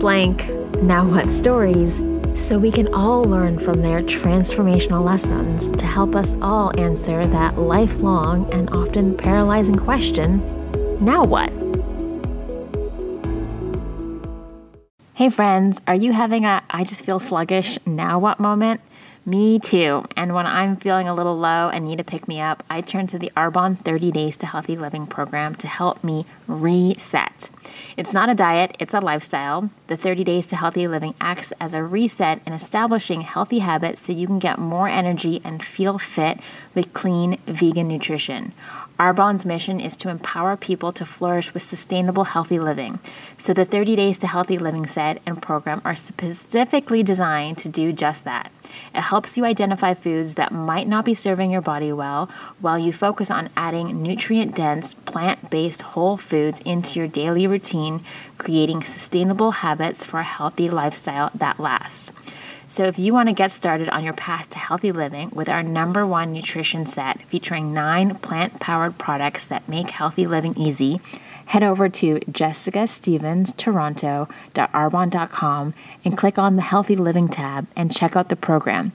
blank now what stories so we can all learn from their transformational lessons to help us all answer that lifelong and often paralyzing question now what? Hey friends, are you having a I just feel sluggish now what moment? Me too. And when I'm feeling a little low and need to pick me up, I turn to the Arbonne 30 Days to Healthy Living program to help me reset. It's not a diet, it's a lifestyle. The 30 Days to Healthy Living acts as a reset in establishing healthy habits so you can get more energy and feel fit with clean vegan nutrition. Arbonne's mission is to empower people to flourish with sustainable, healthy living. So, the 30 Days to Healthy Living set and program are specifically designed to do just that. It helps you identify foods that might not be serving your body well while you focus on adding nutrient dense, plant based whole foods into your daily routine, creating sustainable habits for a healthy lifestyle that lasts. So, if you want to get started on your path to healthy living with our number one nutrition set featuring nine plant powered products that make healthy living easy, head over to jessicastevens.toronto.arbonne.com and click on the Healthy Living tab and check out the program.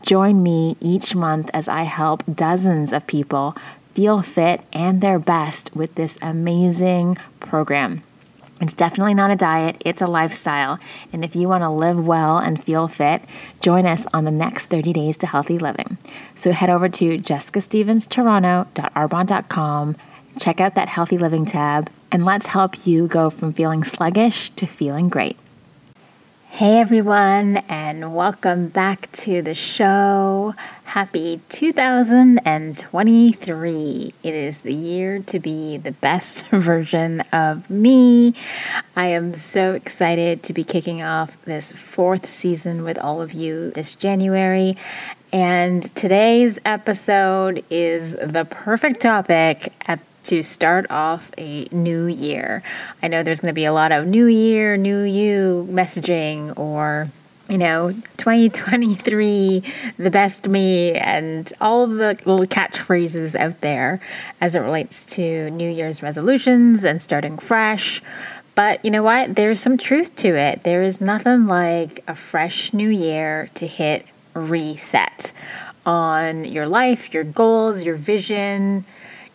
Join me each month as I help dozens of people feel fit and their best with this amazing program. It's definitely not a diet, it's a lifestyle. And if you want to live well and feel fit, join us on the next 30 days to healthy living. So head over to jessicastevens.toronto.arbonne.com, check out that healthy living tab, and let's help you go from feeling sluggish to feeling great. Hey everyone, and welcome back to the show. Happy 2023. It is the year to be the best version of me. I am so excited to be kicking off this fourth season with all of you this January. And today's episode is the perfect topic at to start off a new year. I know there's going to be a lot of new year, new you messaging or you know, 2023, the best me, and all the little catchphrases out there as it relates to New Year's resolutions and starting fresh. But you know what? There's some truth to it. There is nothing like a fresh new year to hit reset on your life, your goals, your vision,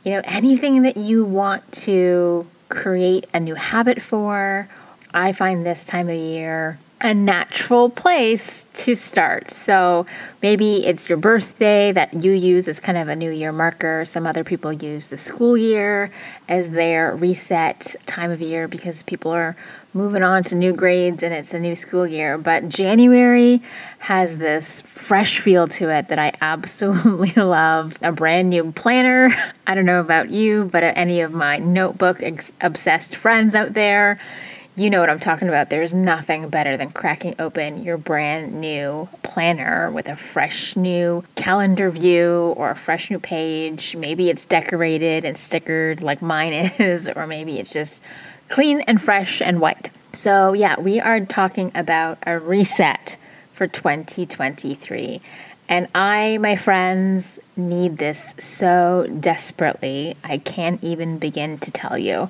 you know, anything that you want to create a new habit for. I find this time of year a natural place to start. So maybe it's your birthday that you use as kind of a new year marker. Some other people use the school year as their reset time of year because people are moving on to new grades and it's a new school year. But January has this fresh feel to it that I absolutely love. A brand new planner. I don't know about you, but any of my notebook obsessed friends out there you know what I'm talking about. There's nothing better than cracking open your brand new planner with a fresh new calendar view or a fresh new page. Maybe it's decorated and stickered like mine is, or maybe it's just clean and fresh and white. So, yeah, we are talking about a reset for 2023. And I, my friends, need this so desperately. I can't even begin to tell you.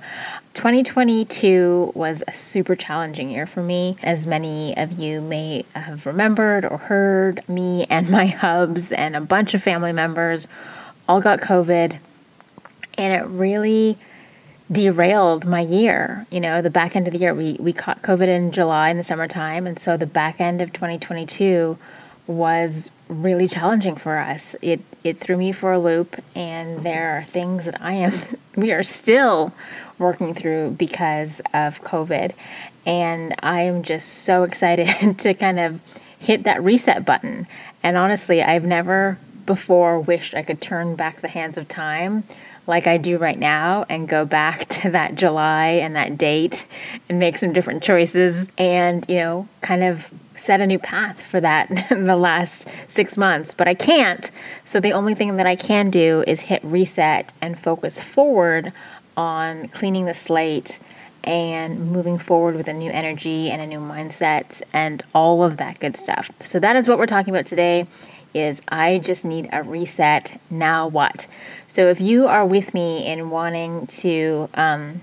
2022 was a super challenging year for me. As many of you may have remembered or heard, me and my hubs and a bunch of family members all got COVID. And it really derailed my year. You know, the back end of the year, we, we caught COVID in July in the summertime. And so the back end of 2022 was really challenging for us. It it threw me for a loop and there are things that I am we are still working through because of COVID. And I am just so excited to kind of hit that reset button. And honestly, I've never before wished I could turn back the hands of time like I do right now and go back to that July and that date and make some different choices and, you know, kind of set a new path for that in the last six months, but I can't. So the only thing that I can do is hit reset and focus forward on cleaning the slate and moving forward with a new energy and a new mindset and all of that good stuff. So that is what we're talking about today is I just need a reset. Now what? So if you are with me in wanting to um,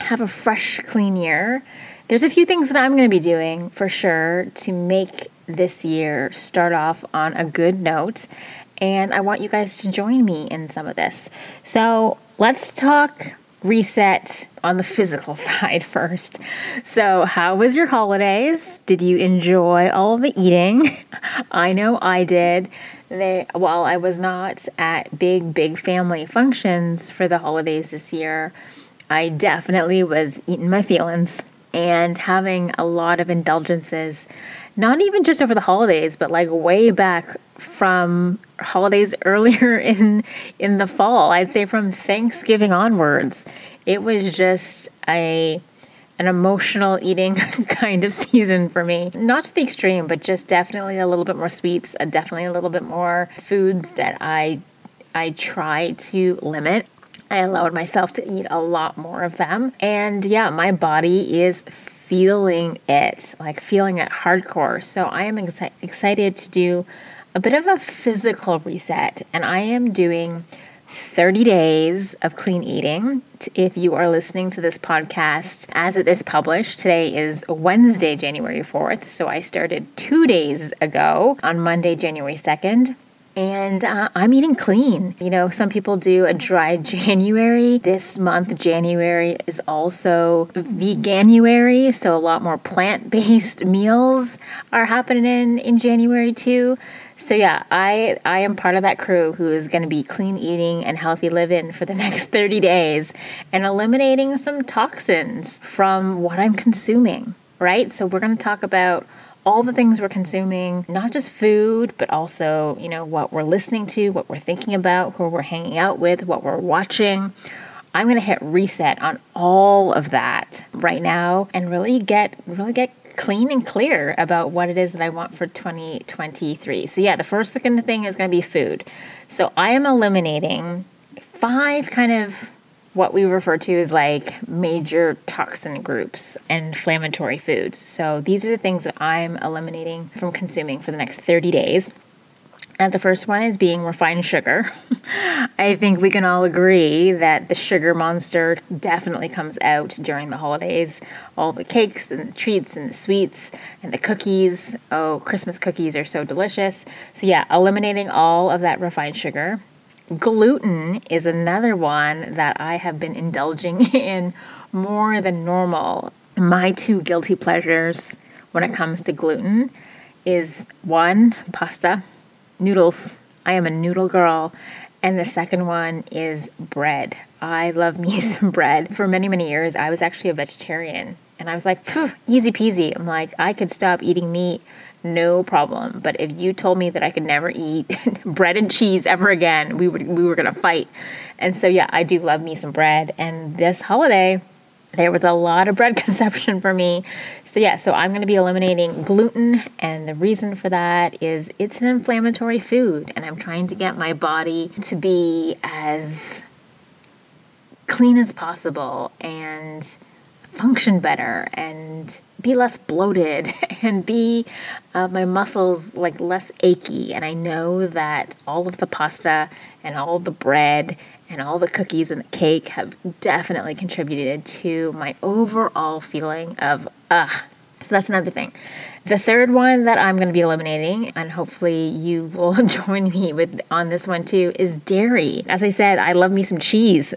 have a fresh, clean year, there's a few things that I'm going to be doing for sure to make this year start off on a good note. And I want you guys to join me in some of this. So let's talk reset on the physical side first. So, how was your holidays? Did you enjoy all the eating? I know I did. They, while I was not at big, big family functions for the holidays this year, I definitely was eating my feelings and having a lot of indulgences, not even just over the holidays, but like way back from holidays earlier in in the fall. I'd say from Thanksgiving onwards. It was just a an emotional eating kind of season for me. Not to the extreme, but just definitely a little bit more sweets, uh, definitely a little bit more foods that I I try to limit. I allowed myself to eat a lot more of them. And yeah, my body is feeling it, like feeling it hardcore. So I am ex- excited to do a bit of a physical reset, and I am doing 30 days of clean eating. If you are listening to this podcast as it is published, today is Wednesday, January 4th. So I started two days ago on Monday, January 2nd. And uh, I'm eating clean. You know, some people do a dry January. This month, January, is also veganuary. So a lot more plant based meals are happening in, in January too. So yeah, I I am part of that crew who is going to be clean eating and healthy living for the next 30 days and eliminating some toxins from what I'm consuming, right? So we're going to talk about all the things we're consuming, not just food, but also, you know, what we're listening to, what we're thinking about, who we're hanging out with, what we're watching. I'm going to hit reset on all of that right now and really get really get clean and clear about what it is that I want for 2023. So, yeah, the first thing is going to be food. So, I am eliminating five kind of what we refer to as like major toxin groups and inflammatory foods. So, these are the things that I'm eliminating from consuming for the next 30 days. And the first one is being refined sugar. I think we can all agree that the sugar monster definitely comes out during the holidays. All the cakes and the treats and the sweets and the cookies. Oh, Christmas cookies are so delicious. So, yeah, eliminating all of that refined sugar. Gluten is another one that I have been indulging in more than normal. My two guilty pleasures when it comes to gluten is one, pasta noodles. I am a noodle girl. And the second one is bread. I love me some bread. For many, many years, I was actually a vegetarian. And I was like, easy peasy. I'm like, I could stop eating meat, no problem. But if you told me that I could never eat bread and cheese ever again, we would we were gonna fight. And so yeah, I do love me some bread. And this holiday, there was a lot of bread consumption for me. So, yeah, so I'm to be eliminating gluten. And the reason for that is it's an inflammatory food. And I'm trying to get my body to be as clean as possible and function better and be less bloated and be uh, my muscles like less achy and i know that all of the pasta and all the bread and all the cookies and the cake have definitely contributed to my overall feeling of ugh. So that's another thing. The third one that I'm going to be eliminating, and hopefully you will join me with on this one too, is dairy. As I said, I love me some cheese.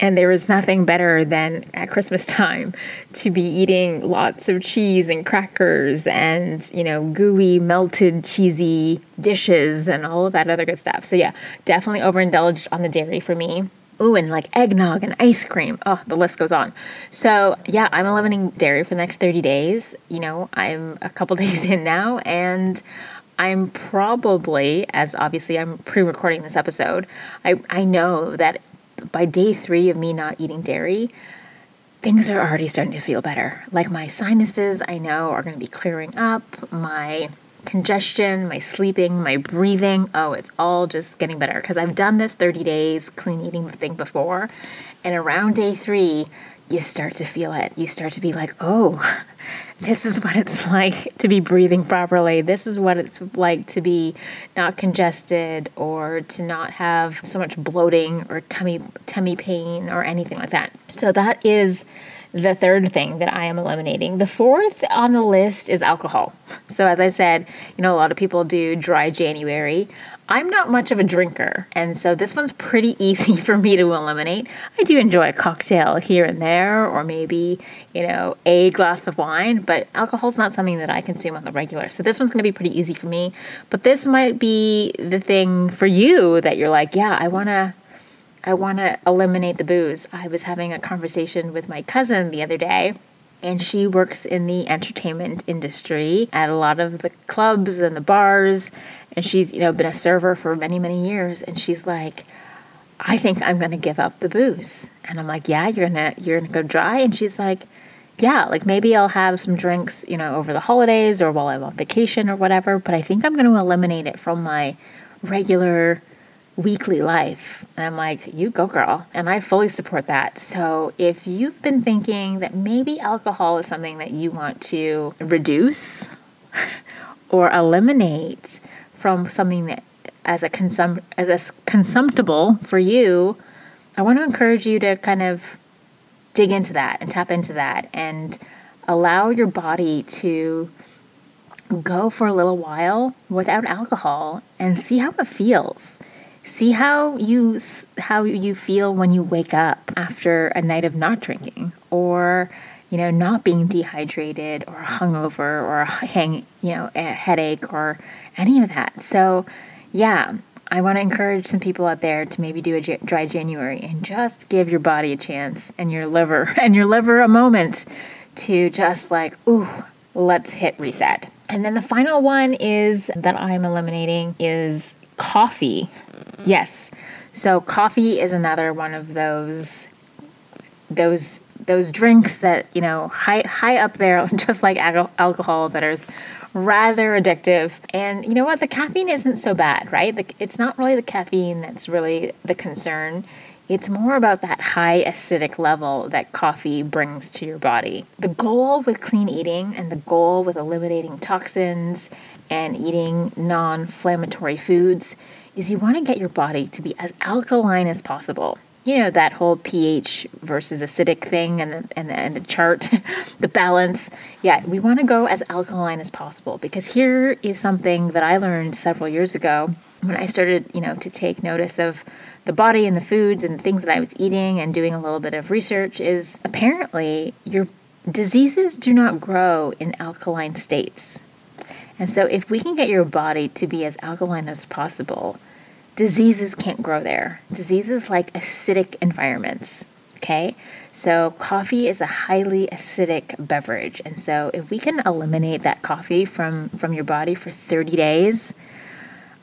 And there is nothing better than at Christmas time to be eating lots of cheese and crackers and, you know, gooey, melted, cheesy dishes and all of that other good stuff. So, yeah, definitely overindulged on the dairy for me. Ooh, and like eggnog and ice cream. Oh, the list goes on. So, yeah, I'm eliminating dairy for the next 30 days. You know, I'm a couple days in now and I'm probably, as obviously I'm pre recording this episode, I, I know that by day three of me not eating dairy, things are already starting to feel better. Like my sinuses, I know, are going to be clearing up. My congestion, my sleeping, my breathing, oh, it's all just getting better because I've done this 30 days clean eating thing before. And around day three, you start to feel it. You start to be like, oh, this is what it's like to be breathing properly. This is what it's like to be not congested or to not have so much bloating or tummy tummy pain or anything like that. So that is the third thing that I am eliminating. The fourth on the list is alcohol. So as I said, you know a lot of people do dry January. I'm not much of a drinker, and so this one's pretty easy for me to eliminate. I do enjoy a cocktail here and there, or maybe, you know, a glass of wine, but alcohol's not something that I consume on the regular. So this one's gonna be pretty easy for me. But this might be the thing for you that you're like, yeah, I wanna. I want to eliminate the booze. I was having a conversation with my cousin the other day, and she works in the entertainment industry at a lot of the clubs and the bars and she's you know been a server for many many years and she's like i think i'm going to give up the booze and i'm like yeah you're going to you're going to go dry and she's like yeah like maybe i'll have some drinks you know over the holidays or while i'm on vacation or whatever but i think i'm going to eliminate it from my regular weekly life. And I'm like, you go, girl. And I fully support that. So if you've been thinking that maybe alcohol is something that you want to reduce or eliminate, from something that as a consum as a consumptible for you, I want to encourage you to kind of dig into that and tap into that and allow your body to go for a little while without alcohol and see how it feels. See how you how you feel when you wake up after a night of not drinking or you know not being dehydrated or hungover or hang you know a headache or any of that. So, yeah, I want to encourage some people out there to maybe do a dry January and just give your body a chance and your liver and your liver a moment to just like, ooh, let's hit reset. And then the final one is that I'm eliminating is coffee. Yes. So coffee is another one of those those those drinks that, you know, high high up there just like alcohol that is rather addictive. And you know what? The caffeine isn't so bad, right? The, it's not really the caffeine that's really the concern. It's more about that high acidic level that coffee brings to your body. The goal with clean eating and the goal with eliminating toxins and eating non inflammatory foods is you want to get your body to be as alkaline as possible you know that whole pH versus acidic thing and the, and the, and the chart, the balance. Yeah, we want to go as alkaline as possible because here is something that I learned several years ago when I started, you know, to take notice of the body and the foods and the things that I was eating and doing a little bit of research is apparently your diseases do not grow in alkaline states. And so if we can get your body to be as alkaline as possible, diseases can't grow there. Diseases like acidic environments. Okay, so coffee is a highly acidic beverage, and so if we can eliminate that coffee from from your body for 30 days,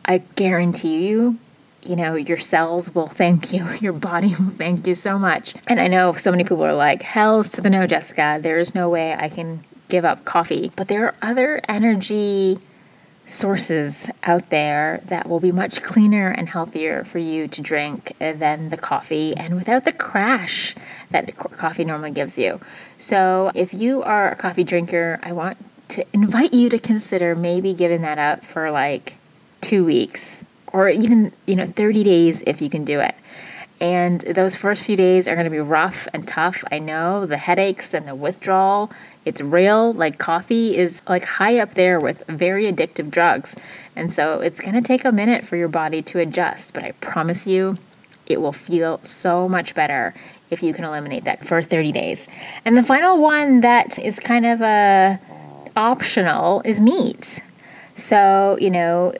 I guarantee you, you know, your cells will thank you, your body will thank you so much. And I know so many people are like, "Hell's to the no, Jessica. There is no way I can give up coffee." But there are other energy sources out there that will be much cleaner and healthier for you to drink than the coffee and without the crash that the coffee normally gives you. So, if you are a coffee drinker, I want to invite you to consider maybe giving that up for like 2 weeks or even, you know, 30 days if you can do it. And those first few days are going to be rough and tough. I know the headaches and the withdrawal it's real. Like coffee is like high up there with very addictive drugs. And so it's going to take a minute for your body to adjust, but I promise you it will feel so much better if you can eliminate that for 30 days. And the final one that is kind of a uh, optional is meat. So, you know,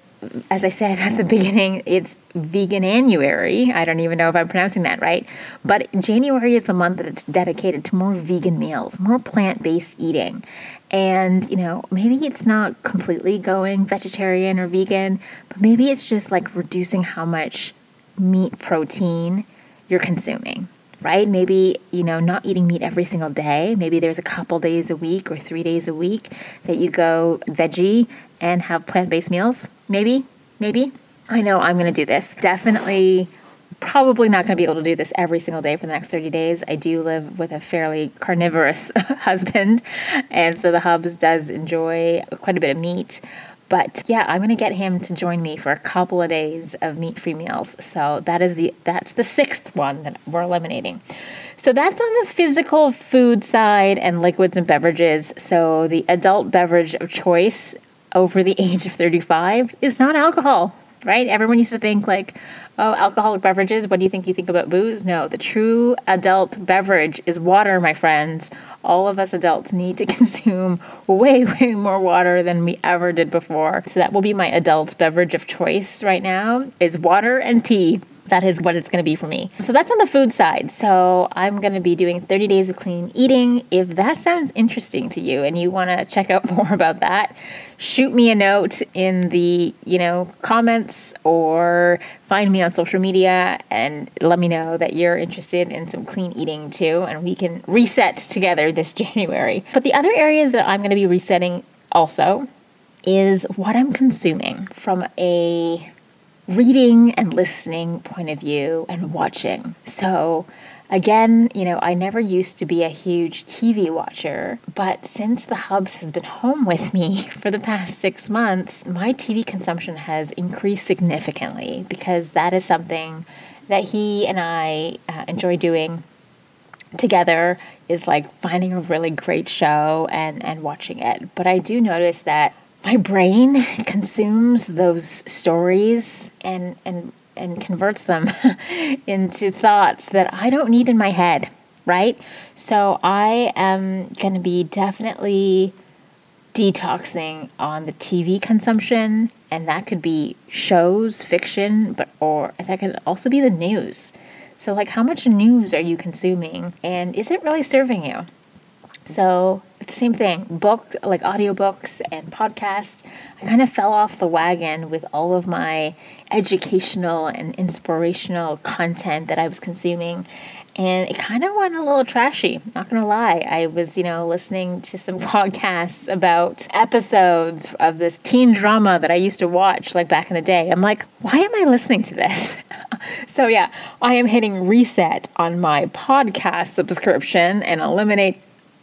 as I said at the beginning, it's Veganuary. I don't even know if I'm pronouncing that right. But January is the month that's dedicated to more vegan meals, more plant based eating. And, you know, maybe it's not completely going vegetarian or vegan, but maybe it's just like reducing how much meat protein you're consuming right? Maybe, you know, not eating meat every single day. Maybe there's a couple days a week or three days a week that you go veggie and have plant based meals. Maybe, maybe. I know I'm going to do this. Definitely, probably not going to be able to do this every single day for the next 30 days. I do live with a fairly carnivorous husband, and so the Hubs does enjoy quite a bit of meat. But yeah, I'm going to get him to join me for a couple of days of meat-free meals. So that is the that's the sixth one that we're eliminating. So that's on the physical food side and liquids and beverages. So the adult beverage of choice over the age of 35 is not alcohol right? Everyone used to think like, oh, alcoholic beverages, what do you think you think about booze? No, the true adult beverage is water, my friends. All of us adults need to consume way, way more water than we ever did before. So that will be my adult beverage of choice right now is water and tea that is what it's going to be for me. So that's on the food side. So I'm going to be doing 30 days of clean eating. If that sounds interesting to you and you want to check out more about that, shoot me a note in the, you know, comments or find me on social media and let me know that you're interested in some clean eating too and we can reset together this January. But the other areas that I'm going to be resetting also is what I'm consuming from a reading and listening point of view and watching. So, again, you know, I never used to be a huge TV watcher, but since the Hubs has been home with me for the past six months, my TV consumption has increased significantly because that is something that he and I uh, enjoy doing together is like finding a really great show and and watching it. But I do notice that my brain consumes those stories and and and converts them into thoughts that I don't need in my head, right? So I am going to be definitely detoxing on the TV consumption and that could be shows, fiction, but or that could also be the news. So like how much news are you consuming and is it really serving you? So the same thing, book like audiobooks and podcasts. I kind of fell off the wagon with all of my educational and inspirational content that I was consuming. And it kind of went a little trashy, not gonna lie. I was, you know, listening to some podcasts about episodes of this teen drama that I used to watch like back in the day. I'm like, why am I listening to this? so, yeah, I am hitting reset on my podcast subscription and eliminate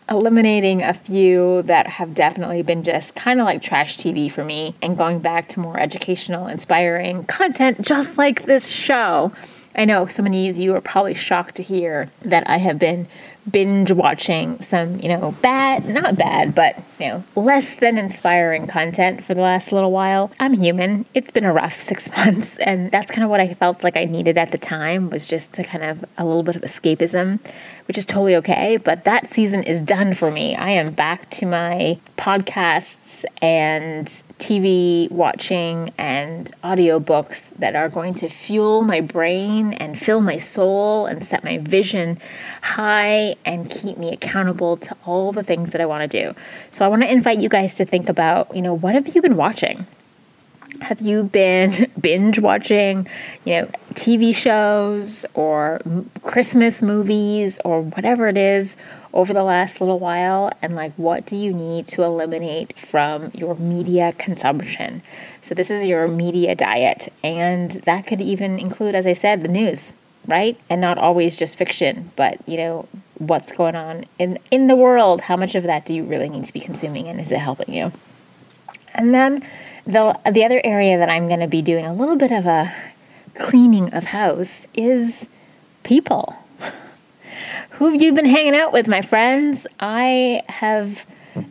eliminating a few that have definitely been just kind of like trash TV for me and going back to more educational, inspiring content, just like this show. I know so many of you are probably shocked to hear that I have been binge watching some, you know, bad, not bad, but, you know, less than inspiring content for the last little while. I'm human. It's been a rough six months, and that's kind of what I felt like I needed at the time was just to kind of a little bit of escapism which is totally okay. But that season is done for me. I am back to my podcasts and TV watching and audiobooks that are going to fuel my brain and fill my soul and set my vision high and keep me accountable to all the things that I want to do. So I want to invite you guys to think about, you know, what have you been watching? have you been binge watching, you know, TV shows or Christmas movies or whatever it is over the last little while? And like, what do you need to eliminate from your media consumption? So, this is your media diet. And that could even include, as I said, the news, right? And not always just fiction, but, you know, what's going on in, in the world. How much of that do you really need to be consuming? And is it helping you? And then the, the other area that I'm going to be doing a little bit of a cleaning of house is people. Who have you been hanging out with, my friends? I have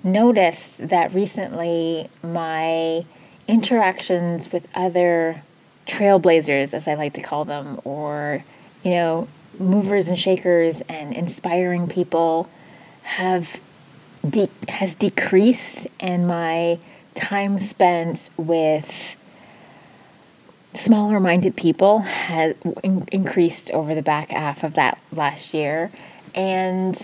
noticed that recently my interactions with other trailblazers, as I like to call them, or, you know, movers and shakers and inspiring people have de- has decreased and my time spent with smaller minded people has in- increased over the back half of that last year. And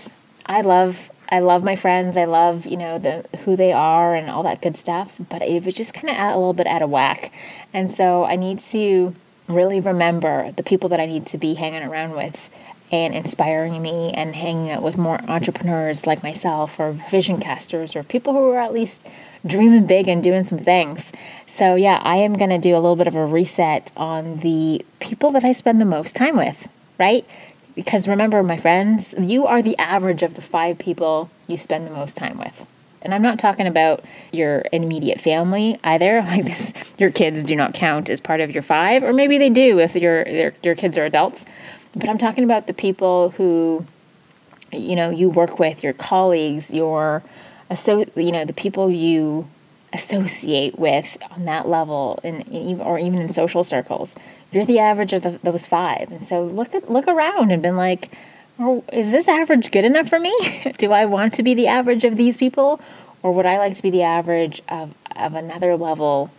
i love i love my friends. I love you know the who they are and all that good stuff. But it was just kind of a little bit out of whack. And so i need to really remember the people that I need to be hanging around with and inspiring me and hanging out with more entrepreneurs like myself or vision casters or people who are at least dreaming big and doing some things. So, yeah, I am going to do a little bit of a reset on the people that I spend the most time with, right? Because remember, my friends, you are the average of the five people you spend the most time with. And I'm not talking about your immediate family either. Like this, your kids do not count as part of your five, or maybe they do if your your your kids are adults. But I'm talking about the people who, you know, you work with, your colleagues, your, so you know, the people you associate with on that level, in or even in social circles. You're the average of the, those five, and so look at look around and been like, oh, is this average good enough for me? Do I want to be the average of these people, or would I like to be the average of of another level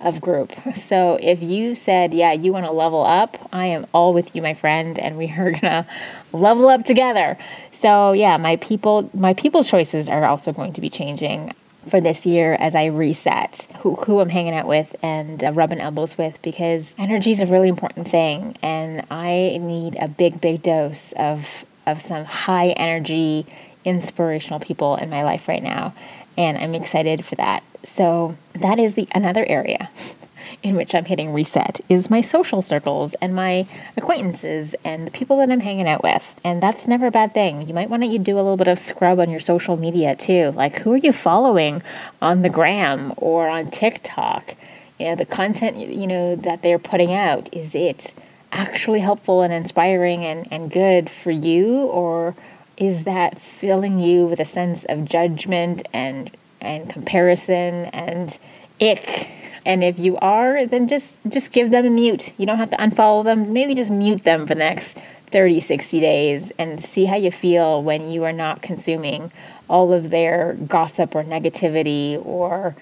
of group. So if you said, yeah, you want to level up, I am all with you, my friend, and we are going to level up together. So yeah, my people my people choices are also going to be changing for this year as I reset who, who I'm hanging out with and uh, rubbing elbows with because energy is a really important thing and I need a big big dose of of some high energy inspirational people in my life right now and I'm excited for that. So that is the another area in which I'm hitting reset is my social circles and my acquaintances and the people that I'm hanging out with. And that's never a bad thing. You might want to do a little bit of scrub on your social media too. Like who are you following on the gram or on TikTok? You know, the content you know that they're putting out, is it actually helpful and inspiring and, and good for you or is that filling you with a sense of judgment and and comparison and ick. And if you are, then just just give them a mute. You don't have to unfollow them. Maybe just mute them for the next 30, 60 days and see how you feel when you are not consuming all of their gossip or negativity or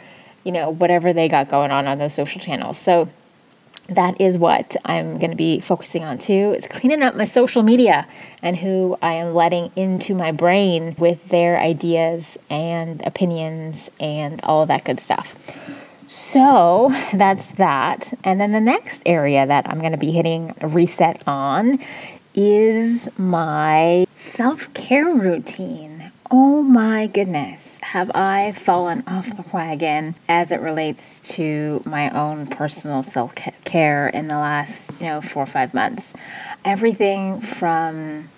you know whatever they got going on on those social channels. So that is what I'm going to be focusing on too. It's cleaning up my social media and who I am letting into my brain with their ideas and opinions and all of that good stuff. So that's that. And then the next area that I'm going to be hitting reset on is my self care routine. Oh my goodness, have I fallen off the wagon as it relates to my own personal self care in the last, you know, four or five months? Everything from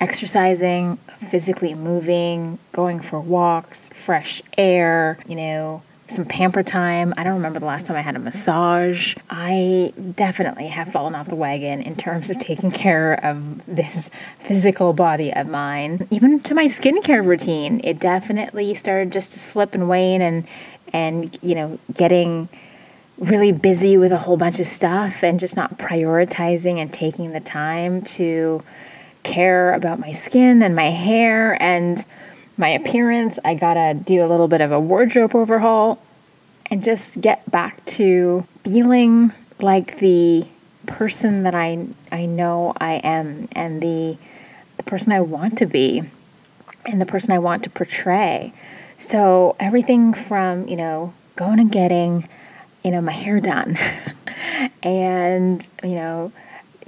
exercising, physically moving, going for walks, fresh air, you know, some pamper time. I don't remember the last time I had a massage. I definitely have fallen off the wagon in terms of taking care of this physical body of mine. Even to my skincare routine, it definitely started just to slip and wane and and you know, getting really busy with a whole bunch of stuff and just not prioritizing and taking the time to care about my skin and my hair and my appearance. I gotta do a little bit of a wardrobe overhaul and just get back to feeling like the person that I I know I am and the the person I want to be and the person I want to portray. So everything from, you know, going and getting, you know, my hair done and, you know,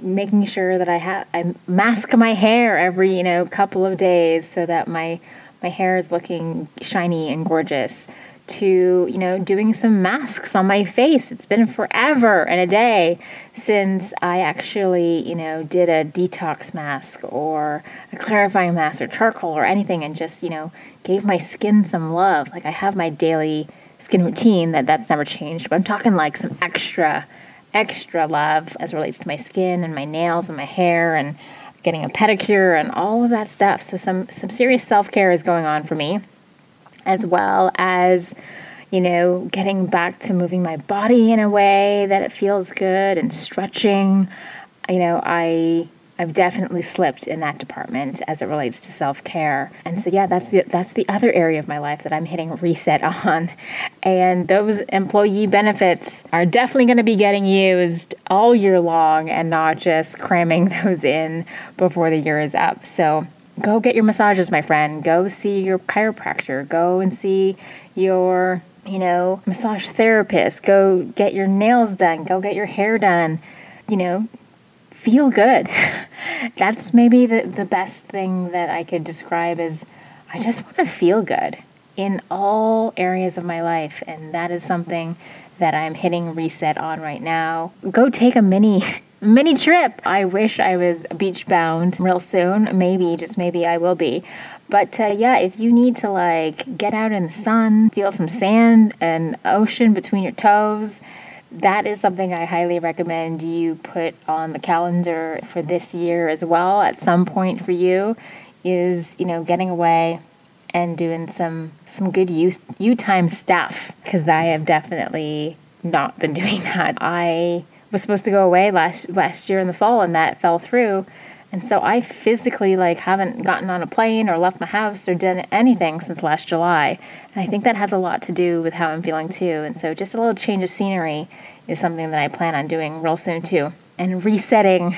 making sure that I have I mask my hair every, you know, couple of days so that my my hair is looking shiny and gorgeous. To you know doing some masks on my face. It's been forever and a day since i actually you know did a detox mask or a clarifying mask or charcoal or anything and just you know gave my skin some love. Like i have my daily skin routine that that's never changed but i'm talking like some extra extra love as relates to my skin and my nails and my hair and getting a pedicure and all of that stuff. So some some serious self-care is going on for me as well as you know, getting back to moving my body in a way that it feels good and stretching. You know, I I've definitely slipped in that department as it relates to self-care. And so yeah, that's the that's the other area of my life that I'm hitting reset on. And those employee benefits are definitely going to be getting used all year long and not just cramming those in before the year is up. So go get your massages, my friend. Go see your chiropractor. Go and see your, you know, massage therapist. Go get your nails done. Go get your hair done you know, feel good. That's maybe the, the best thing that I could describe is I just want to feel good in all areas of my life. And that is something that I'm hitting reset on right now. Go take a mini mini trip. I wish I was beach bound real soon. Maybe, just maybe I will be. But uh, yeah, if you need to like get out in the sun, feel some sand and ocean between your toes, that is something I highly recommend you put on the calendar for this year as well at some point for you is, you know, getting away and doing some some good use you time stuff because I have definitely not been doing that. I was supposed to go away last last year in the fall and that fell through. And so I physically like haven't gotten on a plane or left my house or done anything since last July. And I think that has a lot to do with how I'm feeling too. And so just a little change of scenery is something that I plan on doing real soon too. And resetting,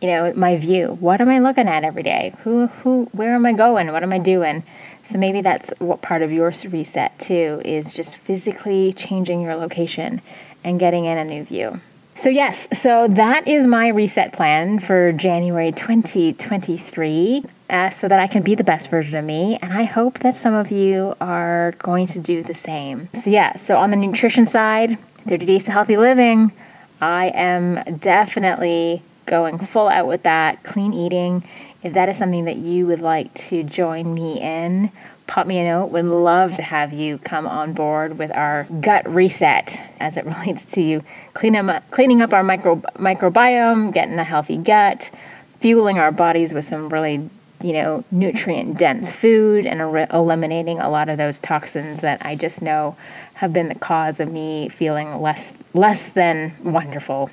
you know, my view. What am I looking at every day? Who who where am I going? What am I doing? So maybe that's what part of your reset too is just physically changing your location and getting in a new view. So, yes, so that is my reset plan for January 2023 uh, so that I can be the best version of me. And I hope that some of you are going to do the same. So, yeah, so on the nutrition side, 30 Days to Healthy Living, I am definitely going full out with that. Clean eating. If that is something that you would like to join me in, pop me a note. Would love to have you come on board with our gut reset as it relates to clean up, cleaning up our micro, microbiome, getting a healthy gut, fueling our bodies with some really you know nutrient dense food and eliminating a lot of those toxins that I just know have been the cause of me feeling less less than wonderful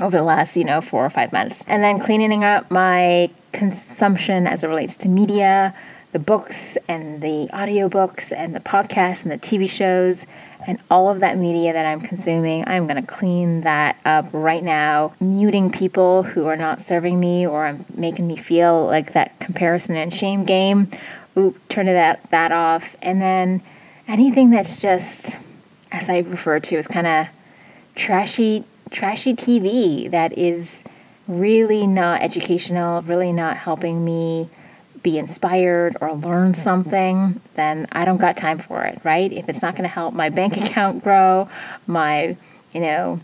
over the last, you know, four or five months. And then cleaning up my consumption as it relates to media, the books and the audiobooks and the podcasts and the TV shows and all of that media that I'm consuming. I'm going to clean that up right now, muting people who are not serving me or making me feel like that comparison and shame game. Oop, turn that that off. And then anything that's just as I refer to as kind of trashy trashy TV that is really not educational, really not helping me be inspired or learn something, then I don't got time for it, right? If it's not going to help my bank account grow, my, you know,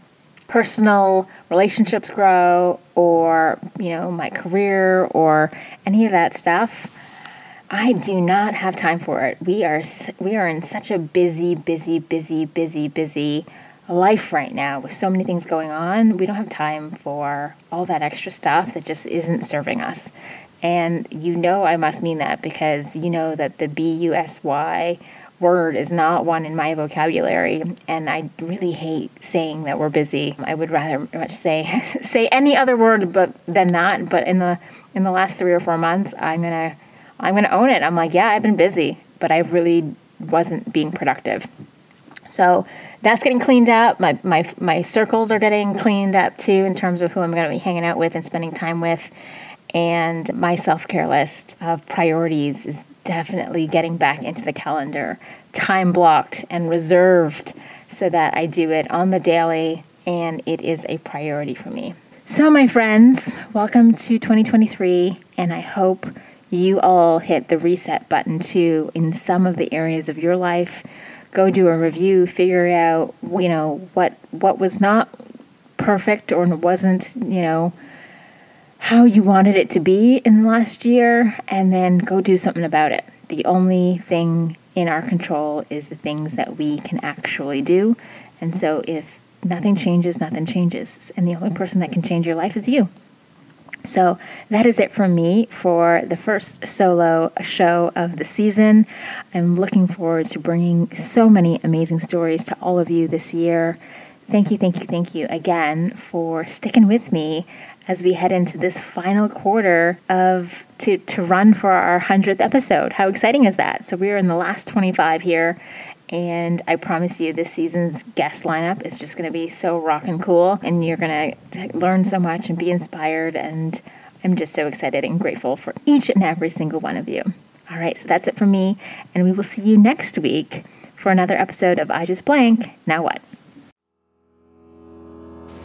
personal relationships grow or, you know, my career or any of that stuff, I do not have time for it. We are we are in such a busy, busy, busy, busy, busy life right now with so many things going on. We don't have time for all that extra stuff that just isn't serving us. And you know I must mean that because you know that the B U S Y word is not one in my vocabulary and I really hate saying that we're busy. I would rather much say say any other word but than that, but in the in the last 3 or 4 months I'm going to I'm going to own it. I'm like, yeah, I've been busy, but I really wasn't being productive. So that's getting cleaned up. My, my, my circles are getting cleaned up too in terms of who I'm going to be hanging out with and spending time with. And my self care list of priorities is definitely getting back into the calendar, time blocked and reserved so that I do it on the daily and it is a priority for me. So, my friends, welcome to 2023, and I hope you all hit the reset button too in some of the areas of your life. Go do a review, figure out, you know, what what was not perfect or wasn't, you know, how you wanted it to be in the last year and then go do something about it. The only thing in our control is the things that we can actually do. And so if nothing changes, nothing changes. And the only person that can change your life is you. So that is it from me for the first solo show of the season. I'm looking forward to bringing so many amazing stories to all of you this year. Thank you, thank you, thank you again for sticking with me as we head into this final quarter of to, to run for our 100th episode. How exciting is that? So we're in the last 25 here and I promise you this season's guest lineup is just going to be so rock and cool and you're going to learn so much and be inspired and I'm just so excited and grateful for each and every single one of you. All right, so that's it from me and we will see you next week for another episode of I Just Blank. Now what?